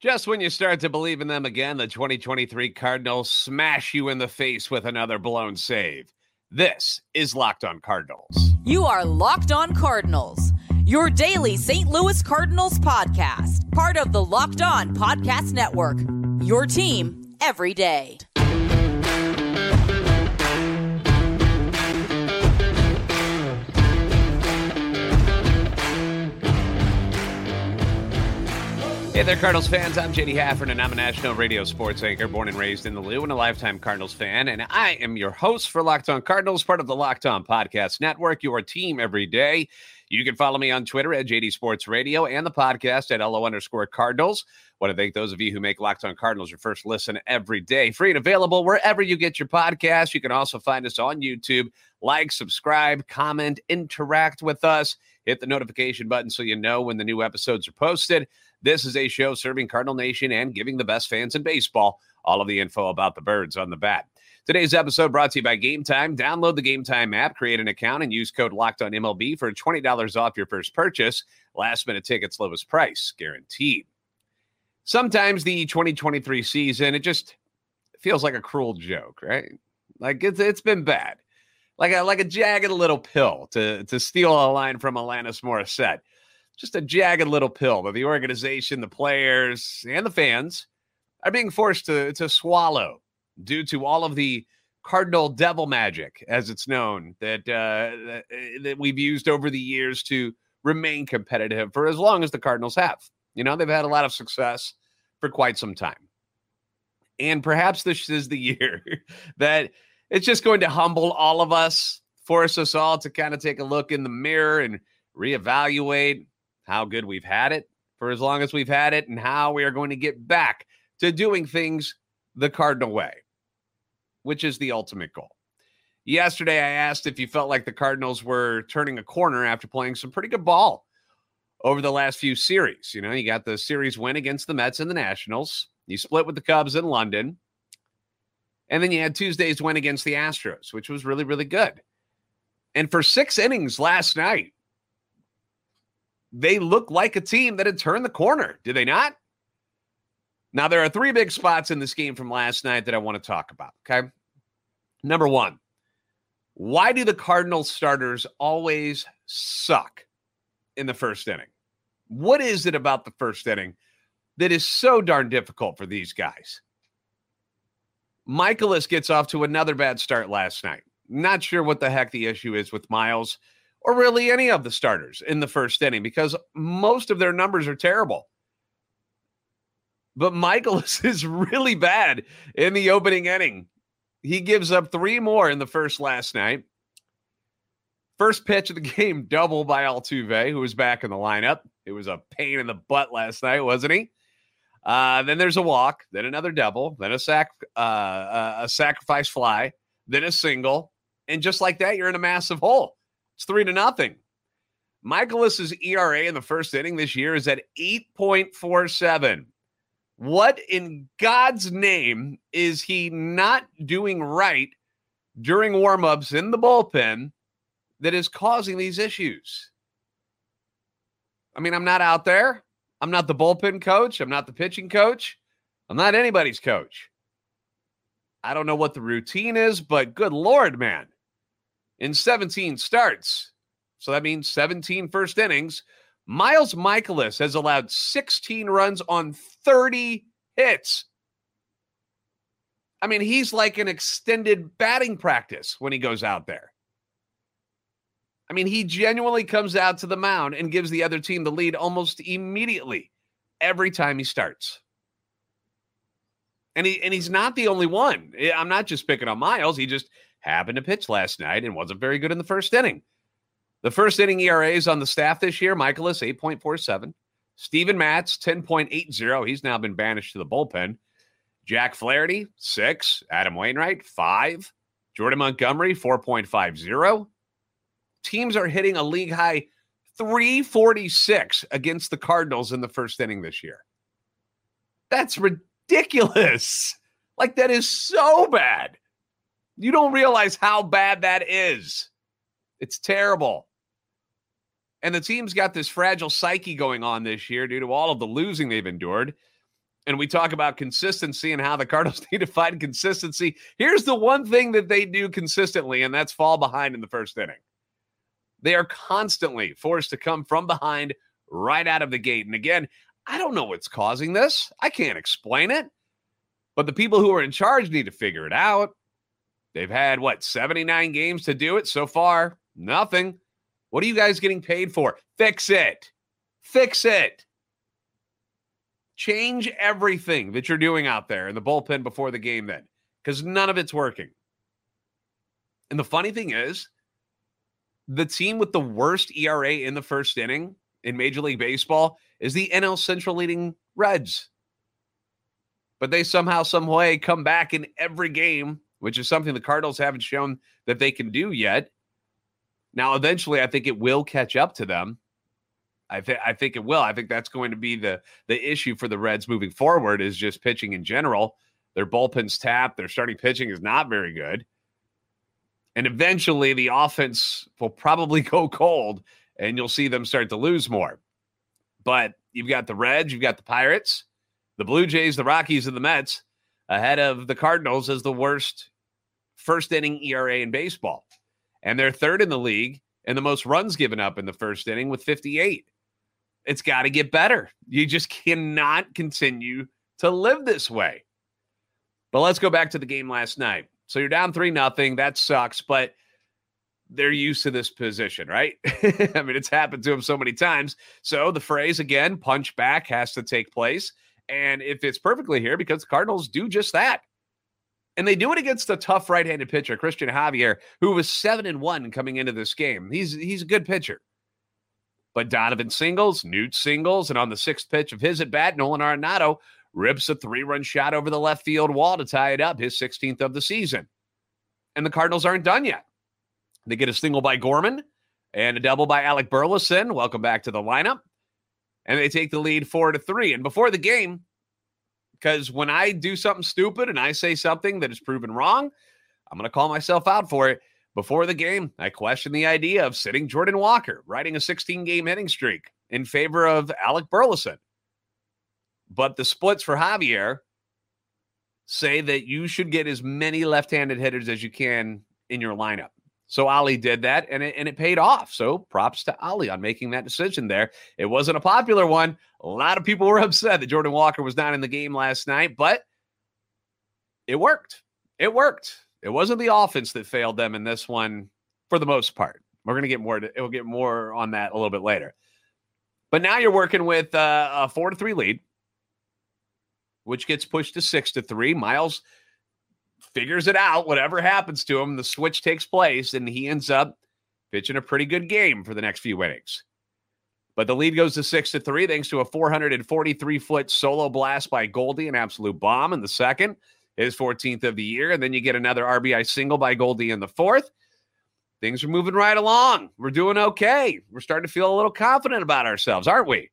Just when you start to believe in them again, the 2023 Cardinals smash you in the face with another blown save. This is Locked On Cardinals. You are Locked On Cardinals, your daily St. Louis Cardinals podcast, part of the Locked On Podcast Network. Your team every day. Hey there, Cardinals fans. I'm JD Haffern, and I'm a national radio sports anchor born and raised in the Lou and a lifetime Cardinals fan. And I am your host for Locked On Cardinals, part of the Locked On Podcast Network, your team every day. You can follow me on Twitter at JD Sports Radio and the podcast at LO underscore Cardinals. Want to thank those of you who make Locked On Cardinals your first listen every day. Free and available wherever you get your podcast. You can also find us on YouTube. Like, subscribe, comment, interact with us. Hit the notification button so you know when the new episodes are posted. This is a show serving Cardinal Nation and giving the best fans in baseball all of the info about the birds on the bat. Today's episode brought to you by Game Time. Download the Game Time app, create an account, and use code Locked On MLB for $20 off your first purchase. Last minute tickets, lowest price, guaranteed. Sometimes the 2023 season, it just feels like a cruel joke, right? Like it's it's been bad. Like a like a jagged little pill to to steal a line from Alanis Morissette just a jagged little pill that the organization, the players, and the fans are being forced to, to swallow due to all of the cardinal devil magic, as it's known, that, uh, that, uh, that we've used over the years to remain competitive for as long as the Cardinals have. You know, they've had a lot of success for quite some time. And perhaps this is the year that it's just going to humble all of us, force us all to kind of take a look in the mirror and reevaluate how good we've had it for as long as we've had it and how we are going to get back to doing things the Cardinal way, which is the ultimate goal. Yesterday, I asked if you felt like the Cardinals were turning a corner after playing some pretty good ball over the last few series. You know, you got the series win against the Mets and the Nationals, you split with the Cubs in London, and then you had Tuesday's win against the Astros, which was really, really good. And for six innings last night, they look like a team that had turned the corner, did they not? Now, there are three big spots in this game from last night that I want to talk about. Okay. Number one, why do the Cardinals starters always suck in the first inning? What is it about the first inning that is so darn difficult for these guys? Mikolas gets off to another bad start last night. Not sure what the heck the issue is with Miles or really any of the starters in the first inning because most of their numbers are terrible. But Mikolas is really bad in the opening inning. He gives up three more in the first last night. First pitch of the game, double by Altuve, who was back in the lineup. It was a pain in the butt last night, wasn't he? Uh, then there's a walk, then another double, then a sac, uh, a sacrifice fly, then a single, and just like that, you're in a massive hole. It's three to nothing. Mikolas's ERA in the first inning this year is at 8.47. What in God's name is he not doing right during warmups in the bullpen that is causing these issues? I mean, I'm not out there. I'm not the bullpen coach. I'm not the pitching coach. I'm not anybody's coach. I don't know what the routine is, but good Lord, man in 17 starts. So that means 17 first innings. Miles Mikolas has allowed 16 runs on 30 hits. I mean, he's like an extended batting practice when he goes out there. I mean, he genuinely comes out to the mound and gives the other team the lead almost immediately every time he starts. And he and he's not the only one. Eh, I'm not just picking on Miles. He just happened to pitch last night and wasn't very good in the first inning. The first inning ERAs on the staff this year, Mikolas 8.47. Steven Matz, 10.80. He's now been banished to the bullpen. Jack Flaherty, six. Adam Wainwright, five. Jordan Montgomery, 4.50. Teams are hitting a league high 346 against the Cardinals in the first inning this year. That's ridiculous. Like, that is so bad. You don't realize how bad that is. It's terrible. And the team's got this fragile psyche going on this year due to all of the losing they've endured. and we talk about consistency and how the Cardinals need to find consistency. Here's the one thing that they do consistently, and that's fall behind in the first inning. They are constantly forced to come from behind right out of the gate. And again, I don't know what's causing this. I can't explain it. But the people who are in charge need to figure it out. They've had what, 79 games to do it so far? Nothing. What are you guys getting paid for? Fix it. Fix it. Change everything that you're doing out there in the bullpen before the game, then, because none of it's working. And the funny thing is, the team with the worst ERA in the first inning in Major League Baseball is the NL Central leading Reds. But they somehow, some way come back in every game, which is something the Cardinals haven't shown that they can do yet. Now, eventually, I think it will catch up to them. I think I think it will. I think that's going to be the the issue for the Reds moving forward is just pitching in general. Their bullpen's tapped. Their starting pitching is not very good. And eventually the offense will probably go cold and you'll see them start to lose more. But you've got the Reds, you've got the Pirates, the Blue Jays, the Rockies, and the Mets ahead of the Cardinals as the worst first inning ERA in baseball. And they're third in the league and the most runs given up in the first inning with 58. It's got to get better. You just cannot continue to live this way. But let's go back to the game last night. So you're down 3 nothing. That sucks, but they're used to this position, right? I mean, it's happened to them so many times. So the phrase again, punch back has to take place. And if it's perfectly here, because the Cardinals do just that. And they do it against a tough right-handed pitcher, Christian Javier, who was seven and one coming into this game. He's he's a good pitcher. But Donovan singles, Newt singles, and on the sixth pitch of his at bat, Nolan Arenado rips a three run shot over the left field wall to tie it up, his 16th of the season. And the Cardinals aren't done yet. They get a single by Gorman and a double by Alec Burleson. Welcome back to the lineup. And they take the lead four to three. And before the game, because when I do something stupid and I say something that is proven wrong, I'm going to call myself out for it. Before the game, I questioned the idea of sitting Jordan Walker, riding a 16 game hitting streak in favor of Alec Burleson. But the splits for Javier say that you should get as many left handed hitters as you can in your lineup. So Ollie did that and it, and it paid off. So props to Ollie on making that decision there. It wasn't a popular one. A lot of people were upset that Jordan Walker was not in the game last night, but it worked. It worked. It wasn't the offense that failed them in this one for the most part. We're going to get more. We'll get more on that a little bit later. But now you're working with uh, a four to three lead, which gets pushed to six to three. Miles figures it out. Whatever happens to him, the switch takes place, and he ends up pitching a pretty good game for the next few innings. But the lead goes to six to three thanks to a 443 foot solo blast by Goldie, an absolute bomb in the second his 14th of the year. And then you get another RBI single by Goldie in the fourth. Things are moving right along. We're doing okay. We're starting to feel a little confident about ourselves, aren't we?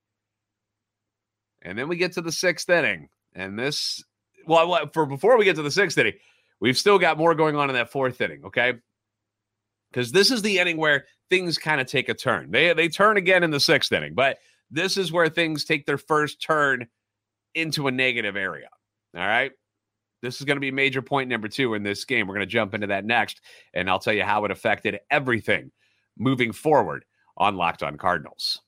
And then we get to the sixth inning. And this, well, for before we get to the sixth inning, we've still got more going on in that fourth inning, okay? Because this is the inning where things kind of take a turn. They they turn again in the sixth inning, but this is where things take their first turn into a negative area. All right. This is going to be major point number two in this game. We're going to jump into that next, and I'll tell you how it affected everything moving forward on Locked On Cardinals.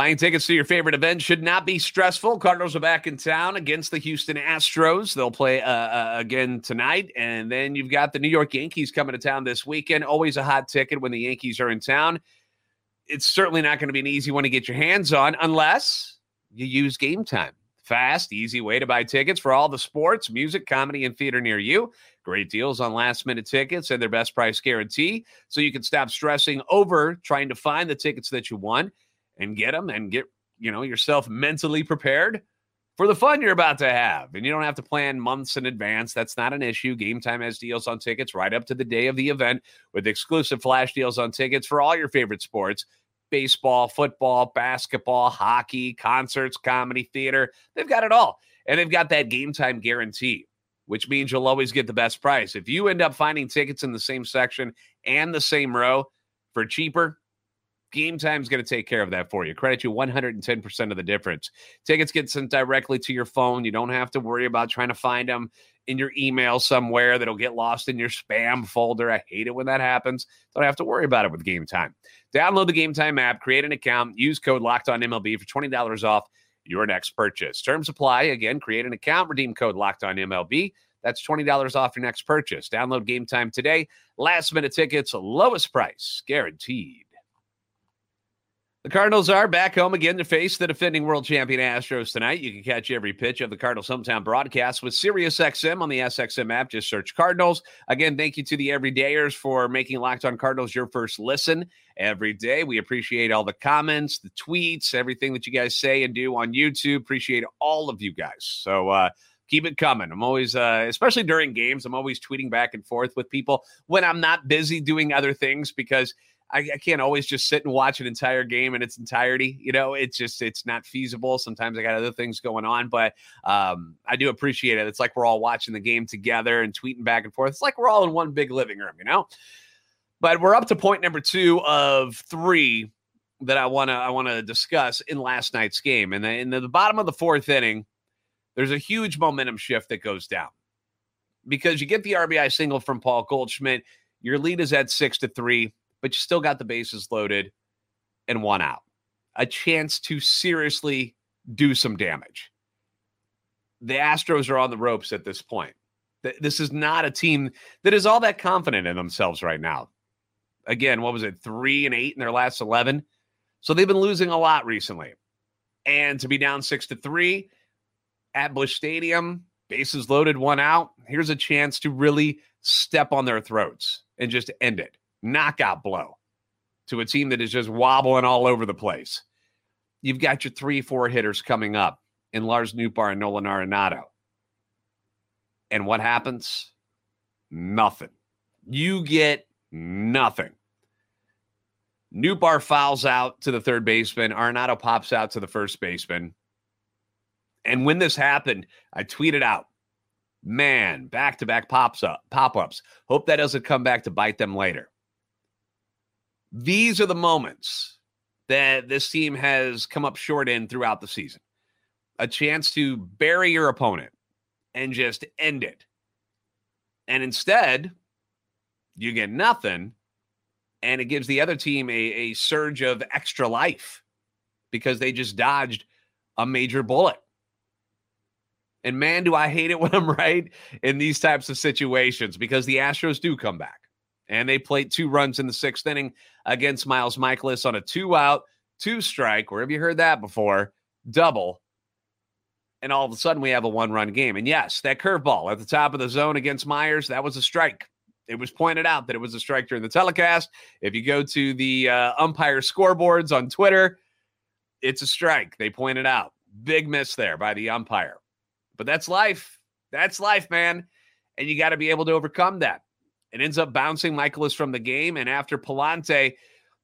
Buying tickets to your favorite event should not be stressful. Cardinals are back in town against the Houston Astros. They'll play uh, uh, again tonight. And then you've got the New York Yankees coming to town this weekend. Always a hot ticket when the Yankees are in town. It's certainly not going to be an easy one to get your hands on unless you use Game Time. Fast, easy way to buy tickets for all the sports, music, comedy, and theater near you. Great deals on last minute tickets and their best price guarantee. So you can stop stressing over trying to find the tickets that you want and get them and get, you know, yourself mentally prepared for the fun you're about to have. And you don't have to plan months in advance. That's not an issue. Game Time has deals on tickets right up to the day of the event with exclusive flash deals on tickets for all your favorite sports baseball, football, basketball, hockey, concerts, comedy, theater. They've got it all. And they've got that game time guarantee, which means you'll always get the best price. If you end up finding tickets in the same section and the same row for cheaper, Game Time's going to take care of that for you. Credit you 110% of the difference. Tickets get sent directly to your phone. You don't have to worry about trying to find them in your email somewhere that'll get lost in your spam folder. I hate it when that happens. Don't have to worry about it with Game Time. Download the Game Time app, create an account, use code Locked On MLB for $20 off your next purchase. Terms apply. Again, create an account, redeem code Locked On MLB. That's $20 off your next purchase. Download Game Time today. Last minute tickets, lowest price guaranteed. The Cardinals are back home again to face the defending world champion Astros tonight. You can catch every pitch of the Cardinals hometown broadcast with SiriusXM on the SXM app. Just search Cardinals. Again, thank you to the everydayers for making Locked On Cardinals your first listen every day. We appreciate all the comments, the tweets, everything that you guys say and do on YouTube. Appreciate all of you guys. So, uh, keep it coming. I'm always, uh, especially during games, I'm always tweeting back and forth with people when I'm not busy doing other things because I, I, can't always just sit and watch an entire game in its entirety. You know, it's just it's not feasible. Sometimes I got other things going on, but um, I do appreciate it. It's like we're all watching the game together and tweeting back and forth. It's like we're all in one big living room, you know. But we're up to point number two of three that I want to I want to discuss in last night's game, and then in the, the bottom of the fourth inning, there's a huge momentum shift that goes down because you get the RBI single from Paul Goldschmidt. Your lead is at six to three but you still got the bases loaded and one out. A chance to seriously do some damage. The Astros are on the ropes at this point. This is not a team that is all that confident in themselves right now. Again, what was it, three and eight in their last 11? So they've been losing a lot recently. And to be down six to three at Busch Stadium, bases loaded, one out, here's a chance to really step on their throats and just end it knockout blow to a team that is just wobbling all over the place. You've got your three, four hitters coming up in Lars Nootbaar and Nolan Arenado. And what happens? Nothing. You get nothing. Nootbaar fouls out to the third baseman. Arenado pops out to the first baseman. And when this happened, I tweeted out, man, back to back pops up, pop ups. Hope that doesn't come back to bite them later. These are the moments that this team has come up short in throughout the season. A chance to bury your opponent and just end it. And instead, you get nothing. And it gives the other team a, a surge of extra life because they just dodged a major bullet. And man, do I hate it when I'm right in these types of situations because the Astros do come back and they played two runs in the sixth inning against Miles Mikolas on a two out, two strike. Where have you heard that before? Double. And all of a sudden, we have a one run game. And yes, that curveball at the top of the zone against Meyers, that was a strike. It was pointed out that it was a strike during the telecast. If you go to the uh, umpire scoreboards on Twitter, it's a strike. They pointed out. Big miss there by the umpire. But that's life. That's life, man. And you got to be able to overcome that. It ends up bouncing Mikolas from the game. And after Pallante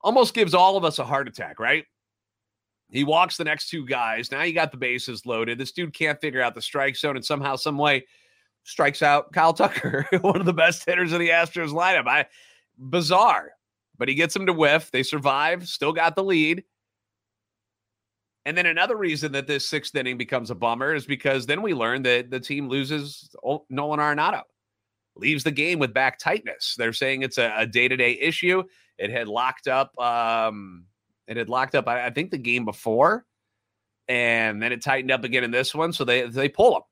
almost gives all of us a heart attack, right? He walks the next two guys. Now you got the bases loaded. This dude can't figure out the strike zone and somehow, some way strikes out Kyle Tucker, one of the best hitters of the Astros lineup. I bizarre, but he gets him to whiff. They survive, still got the lead. And then another reason that this sixth inning becomes a bummer is because then we learn that the team loses Nolan Arenado leaves the game with back tightness. They're saying it's a day to day issue. It had locked up. Um, it had locked up. I, I, think the game before, and then it tightened up again in this one. So they they pull him,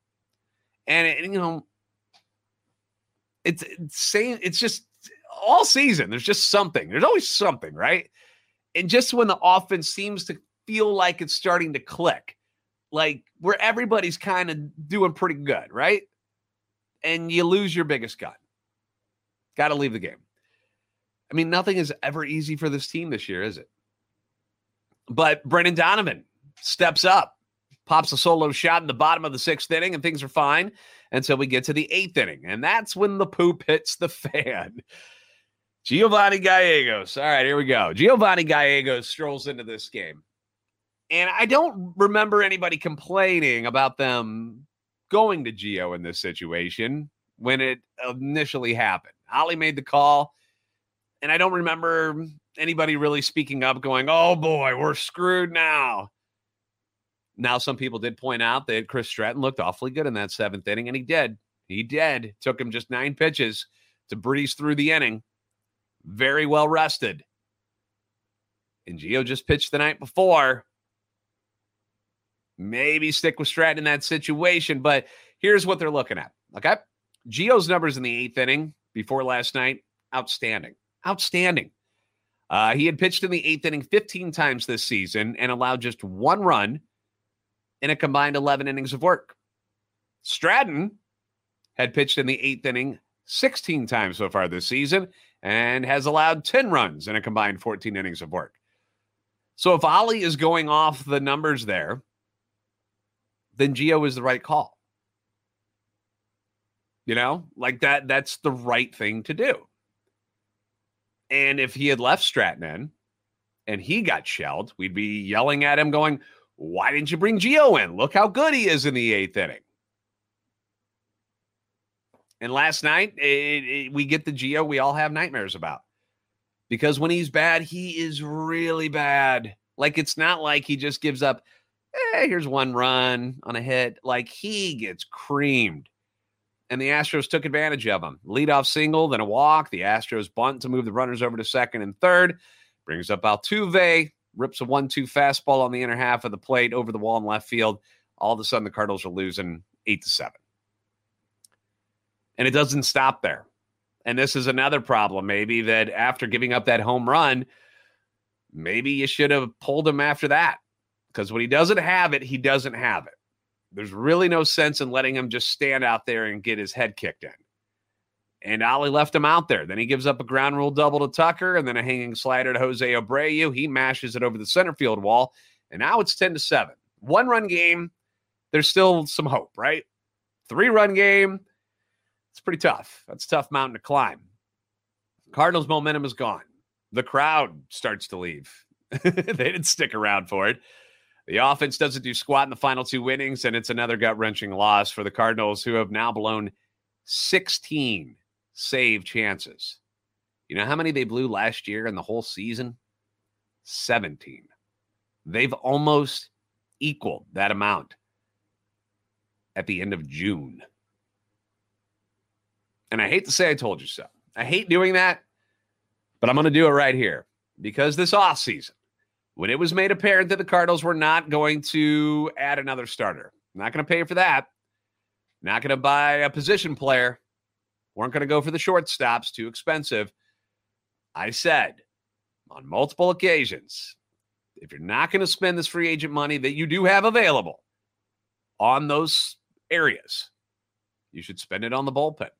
and, it, you know, it's, it's saying it's just all season. There's just something. There's always something, right? And just when the offense seems to feel like it's starting to click, like where everybody's kind of doing pretty good, right? And you lose your biggest gun. Got to leave the game. I mean, nothing is ever easy for this team this year, is it? But Brendan Donovan steps up, pops a solo shot in the bottom of the sixth inning, and things are fine until we get to the eighth inning. And that's when the poop hits the fan. Giovanny Gallegos. All right, here we go. Giovanny Gallegos strolls into this game. And I don't remember anybody complaining about them going to Gio in this situation when it initially happened. Ollie made the call, and I don't remember anybody really speaking up, going, oh boy, we're screwed now. Now, some people did point out that Chris Stratton looked awfully good in that seventh inning, and he did. He did. Took him just nine pitches to breeze through the inning. Very well rested. And Gio just pitched the night before. Maybe stick with Stratton in that situation, but here's what they're looking at. Okay. Gio's numbers in the eighth inning before last night, outstanding. Outstanding. Uh, he had pitched in the eighth inning 15 times this season and allowed just one run in a combined 11 innings of work. Stratton had pitched in the eighth inning 16 times so far this season and has allowed 10 runs in a combined 14 innings of work. So if Ollie is going off the numbers there, then Gio is the right call. You know, like that, that's the right thing to do. And if he had left Stratton and he got shelled, we'd be yelling at him, going, Why didn't you bring Gio in? Look how good he is in the eighth inning. And last night, it, it, we get the Gio we all have nightmares about because when he's bad, he is really bad. Like it's not like he just gives up, hey, here's one run on a hit. Like he gets creamed. And the Astros took advantage of him. Leadoff single, then a walk. The Astros bunt to move the runners over to second and third. Brings up Altuve, rips a one-two fastball on the inner half of the plate over the wall in left field. All of a sudden, the Cardinals are losing eight to seven. And it doesn't stop there. And this is another problem, maybe that after giving up that home run, maybe you should have pulled him after that. Because when he doesn't have it, he doesn't have it. There's really no sense in letting him just stand out there and get his head kicked in. And Ollie left him out there. Then he gives up a ground rule double to Tucker and then a hanging slider to Jose Abreu. He mashes it over the center field wall. And now it's 10 to 7. One run game. There's still some hope, right? Three run game it's pretty tough. That's a tough mountain to climb. Cardinals' momentum is gone. The crowd starts to leave. they didn't stick around for it. The offense doesn't do squat in the final two innings, and it's another gut wrenching loss for the Cardinals, who have now blown 16 save chances. You know how many they blew last year in the whole season? 17. They've almost equaled that amount at the end of June. And I hate to say I told you so. I hate doing that, but I'm going to do it right here because this off season, when it was made apparent that the Cardinals were not going to add another starter, not going to pay for that, not going to buy a position player, weren't going to go for the shortstops, too expensive. I said on multiple occasions, if you're not going to spend this free agent money that you do have available on those areas, you should spend it on the bullpen.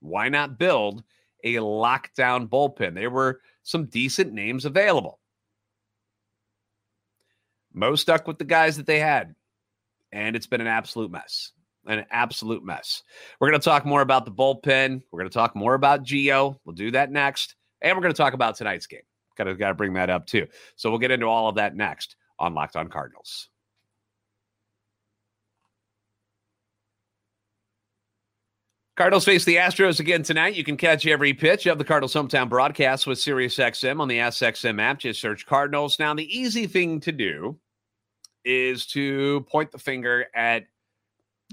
Why not build a lockdown bullpen? There were some decent names available. Mo stuck with the guys that they had, and it's been an absolute mess. An absolute mess. We're going to talk more about the bullpen. We're going to talk more about Gio. We'll do that next. And we're going to talk about tonight's game. Got to, got to bring that up too. So we'll get into all of that next on Locked On Cardinals. Cardinals face the Astros again tonight. You can catch every pitch of the Cardinals hometown broadcast with SiriusXM on the SXM app. Just search Cardinals. Now, the easy thing to do is to point the finger at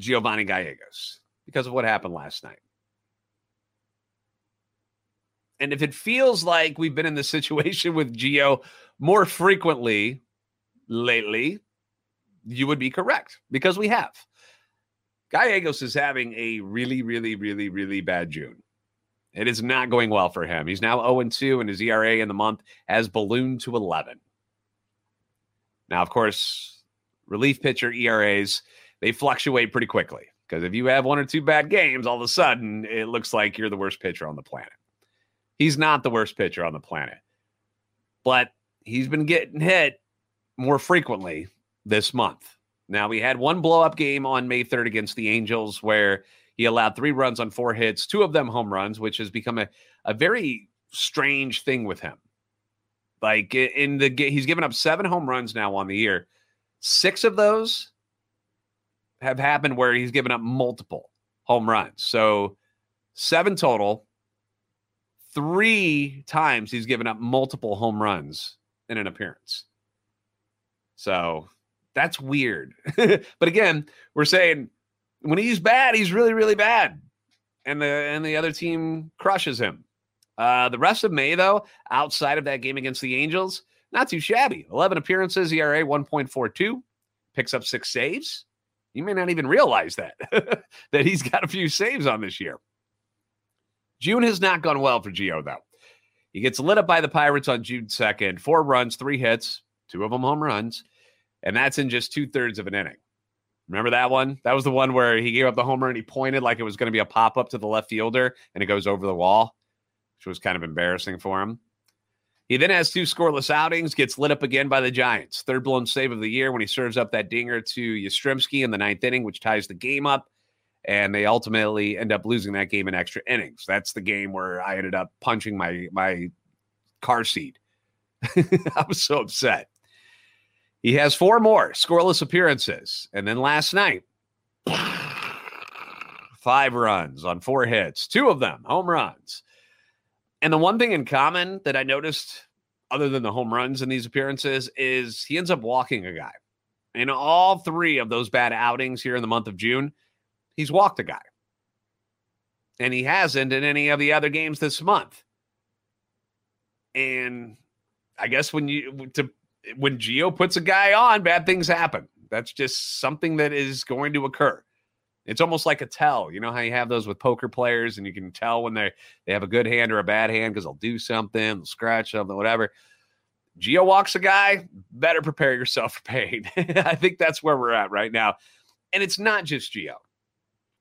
Giovanny Gallegos because of what happened last night. And if it feels like we've been in this situation with Gio more frequently lately, you would be correct because we have. Gallegos is having a really, really, really, really bad June. It is not going well for him. He's now 0 2, and his ERA in the month has ballooned to 11. Now, of course, relief pitcher ERAs, they fluctuate pretty quickly because if you have one or two bad games, all of a sudden it looks like you're the worst pitcher on the planet. He's not the worst pitcher on the planet, but he's been getting hit more frequently this month. Now, we had one blow up game on May 3rd against the Angels where he allowed three runs on four hits, two of them home runs, which has become a, a very strange thing with him. Like in the he's given up seven home runs now on the year. Six of those have happened where he's given up multiple home runs. So seven total. three times he's given up multiple home runs in an appearance. So that's weird. but again, we're saying when he's bad, he's really, really bad. And the and the other team crushes him. Uh, the rest of May, though, outside of that game against the Angels, not too shabby. 11 appearances, ERA 1.42, picks up six saves. You may not even realize that, that he's got a few saves on this year. June has not gone well for Gio, though. He gets lit up by the Pirates on June 2nd. Four runs, three hits, two of them home runs, and that's in just two thirds of an inning. Remember that one? That was the one where he gave up the homer and he pointed like it was going to be a pop up to the left fielder and it goes over the wall, which was kind of embarrassing for him. He then has two scoreless outings, gets lit up again by the Giants. Third blown save of the year when he serves up that dinger to Yastrzemski in the ninth inning, which ties the game up. And they ultimately end up losing that game in extra innings. That's the game where I ended up punching my my car seat. I was so upset. He has four more scoreless appearances. And then last night, five runs on four hits, two of them home runs. And the one thing in common that I noticed, other than the home runs in these appearances, is he ends up walking a guy. In all three of those bad outings here in the month of June, he's walked a guy. And he hasn't in any of the other games this month. And I guess when you to when Gio puts a guy on, bad things happen. That's just something that is going to occur. It's almost like a tell. You know how you have those with poker players, and you can tell when they they have a good hand or a bad hand because they'll do something, they'll scratch something, whatever. Gio walks a guy, better prepare yourself for pain. I think that's where we're at right now. And it's not just Gio.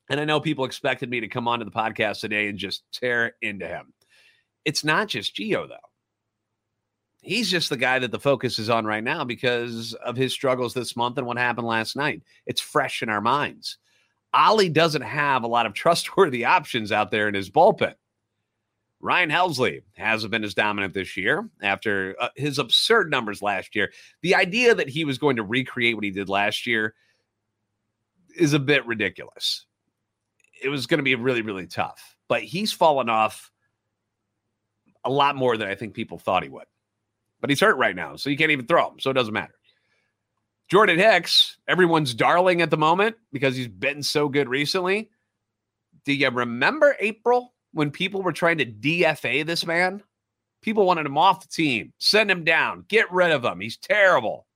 And I know people expected me to come onto the podcast today and just tear into him. It's not just Gio, though he's just the guy that the focus is on right now because of his struggles this month and what happened last night. It's fresh in our minds. Ollie doesn't have a lot of trustworthy options out there in his bullpen. Ryan Helsley hasn't been as dominant this year after uh, his absurd numbers last year. The idea that he was going to recreate what he did last year is a bit ridiculous. It was going to be really, really tough, but he's fallen off a lot more than I think people thought he would but he's hurt right now, so you can't even throw him. So it doesn't matter. Jordan Hicks, everyone's darling at the moment because he's been so good recently. Do you remember April when people were trying to DFA this man? People wanted him off the team, send him down, get rid of him. He's terrible.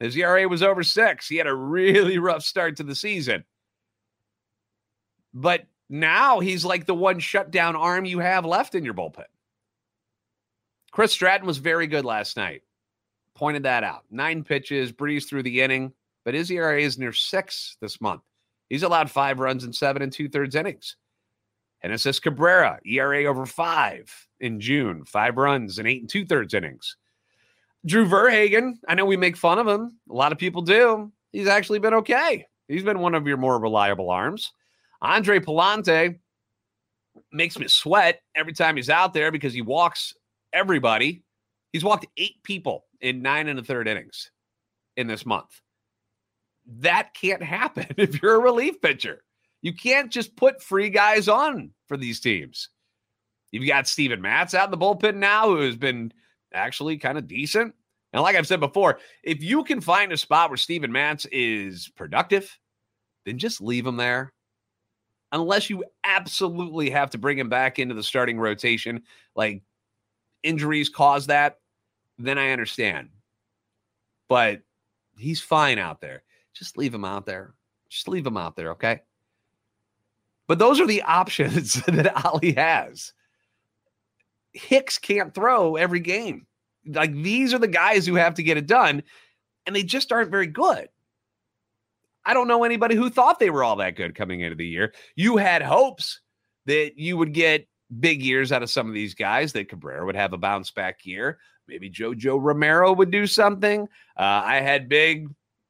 His ERA was over six. He had a really rough start to the season. But now he's like the one shutdown arm you have left in your bullpen. Chris Stratton was very good last night. Pointed that out. Nine pitches, breezed through the inning, but his ERA is near six this month. He's allowed five runs in seven and two thirds innings. Genesis Cabrera, ERA over five in June, five runs in eight and two thirds innings. Drew Verhagen, I know we make fun of him. A lot of people do. He's actually been okay. He's been one of your more reliable arms. Andre Pallante makes me sweat every time he's out there because he walks everybody. He's walked eight people in nine and a third innings in this month. That can't happen if you're a relief pitcher. You can't just put free guys on for these teams. You've got Steven Matz out in the bullpen now, who has been actually kind of decent. And like I've said before, if you can find a spot where Steven Matz is productive, then just leave him there. Unless you absolutely have to bring him back into the starting rotation, like injuries cause that, then I understand. But he's fine out there. Just leave him out there. Just leave him out there, okay? But those are the options that Ollie has. Hicks can't throw every game. Like these are the guys who have to get it done, and they just aren't very good. I don't know anybody who thought they were all that good coming into the year. You had hopes that you would get big years out of some of these guys that Cabrera would have a bounce back year. Maybe Jojo Romero would do something. Uh, I had big,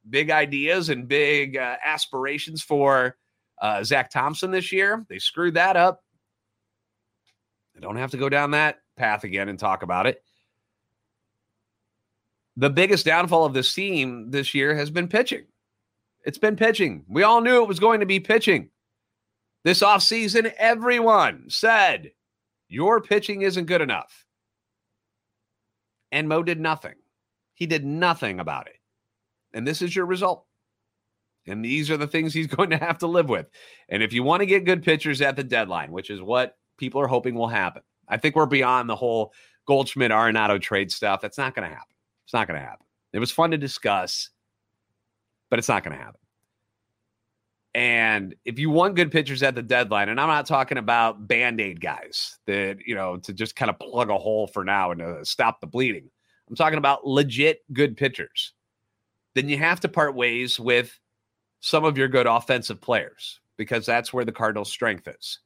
big ideas and big uh, aspirations for uh, Zach Thompson this year. They screwed that up. I don't have to go down that path again and talk about it. The biggest downfall of this team this year has been pitching. It's been pitching. We all knew it was going to be pitching. This offseason, everyone said Your pitching isn't good enough. And Mo did nothing. He did nothing about it. And this is your result. And these are the things he's going to have to live with. And if you want to get good pitchers at the deadline, which is what people are hoping will happen, I think we're beyond the whole Goldschmidt Arenado trade stuff. That's not going to happen. It's not going to happen. It was fun to discuss, but it's not going to happen. And if you want good pitchers at the deadline, and I'm not talking about band aid guys that, you know, to just kind of plug a hole for now and to stop the bleeding, I'm talking about legit good pitchers. Then you have to part ways with some of your good offensive players because that's where the Cardinals' strength is.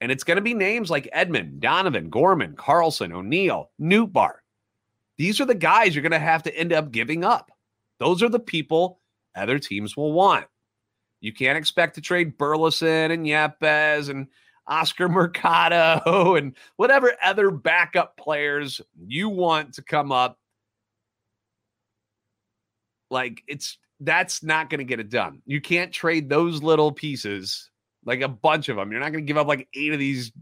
And it's going to be names like Edman, Donovan, Gorman, Carlson, O'Neill, Nootbaar. These are the guys you're going to have to end up giving up. Those are the people other teams will want. You can't expect to trade Burleson and Yepez and Oscar Mercado and whatever other backup players you want to come up. Like it's that's not going to get it done. You can't trade those little pieces, like a bunch of them. You're not going to give up like eight of these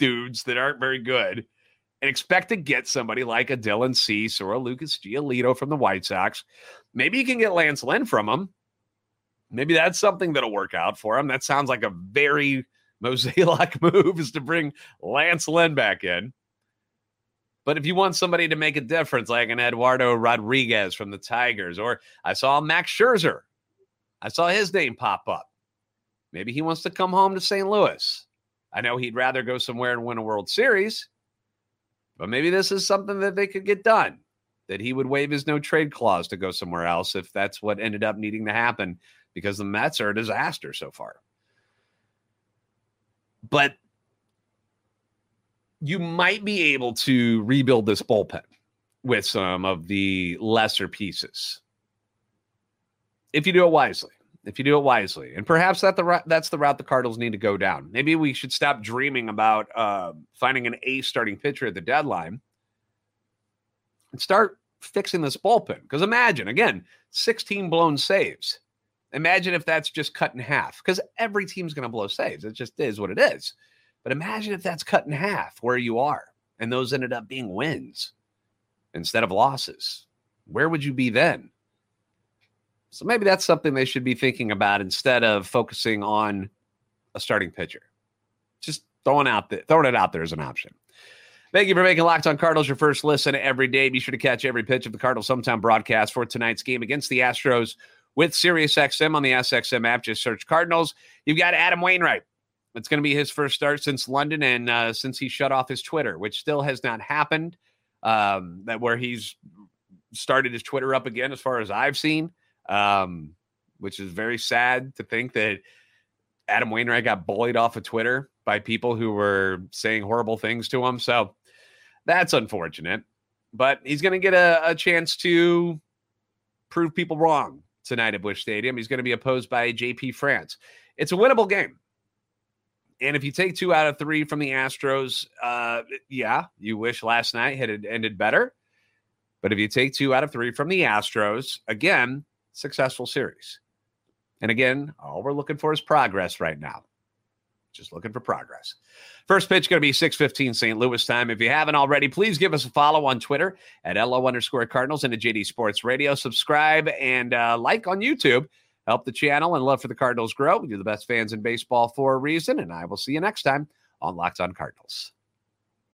dudes that aren't very good and expect to get somebody like a Dylan Cease or a Lucas Giolito from the White Sox. Maybe you can get Lance Lynn from them. Maybe that's something that'll work out for him. That sounds like a very Mozeliak move is to bring Lance Lynn back in. But if you want somebody to make a difference, like an Eduardo Rodriguez from the Tigers, or I saw Max Scherzer, I saw his name pop up. Maybe he wants to come home to St. Louis. I know he'd rather go somewhere and win a World Series, but maybe this is something that they could get done. That he would waive his no trade clause to go somewhere else if that's what ended up needing to happen because the Mets are a disaster so far. But you might be able to rebuild this bullpen with some of the lesser pieces if you do it wisely. If you do it wisely, and perhaps that the that's the route the Cardinals need to go down. Maybe we should stop dreaming about uh, finding an ace starting pitcher at the deadline and start fixing this bullpen. Because imagine again, 16 blown saves. Imagine if that's just cut in half, because every team's going to blow saves. It just is what it is. But imagine if that's cut in half where you are, and those ended up being wins instead of losses. Where would you be then? So maybe that's something they should be thinking about instead of focusing on a starting pitcher. Just throwing out the, throwing it out there as an option. Thank you for making Locked On Cardinals your first listen every day. Be sure to catch every pitch of the Cardinals Hometown broadcast for tonight's game against the Astros with SiriusXM on the SXM app. Just search Cardinals. You've got Adam Wainwright. It's going to be his first start since London and uh, since he shut off his Twitter, which still has not happened. Um, that where he's started his Twitter up again, as far as I've seen, um, which is very sad to think that Adam Wainwright got bullied off of Twitter by people who were saying horrible things to him. So that's unfortunate. But he's going to get a, a chance to prove people wrong tonight at Busch Stadium. He's going to be opposed by JP France. It's a winnable game. And if you take two out of three from the Astros, uh, yeah, you wish last night had ended better. But if you take two out of three from the Astros, again, successful series. And again, all we're looking for is progress right now. Just looking for progress. First pitch going to be 6:15 St. Louis time. If you haven't already, please give us a follow on Twitter at LO underscore Cardinals and at JD Sports Radio. Subscribe and uh, like on YouTube. Help the channel and love for the Cardinals grow. You're the best fans in baseball for a reason. And I will see you next time on Locked On Cardinals.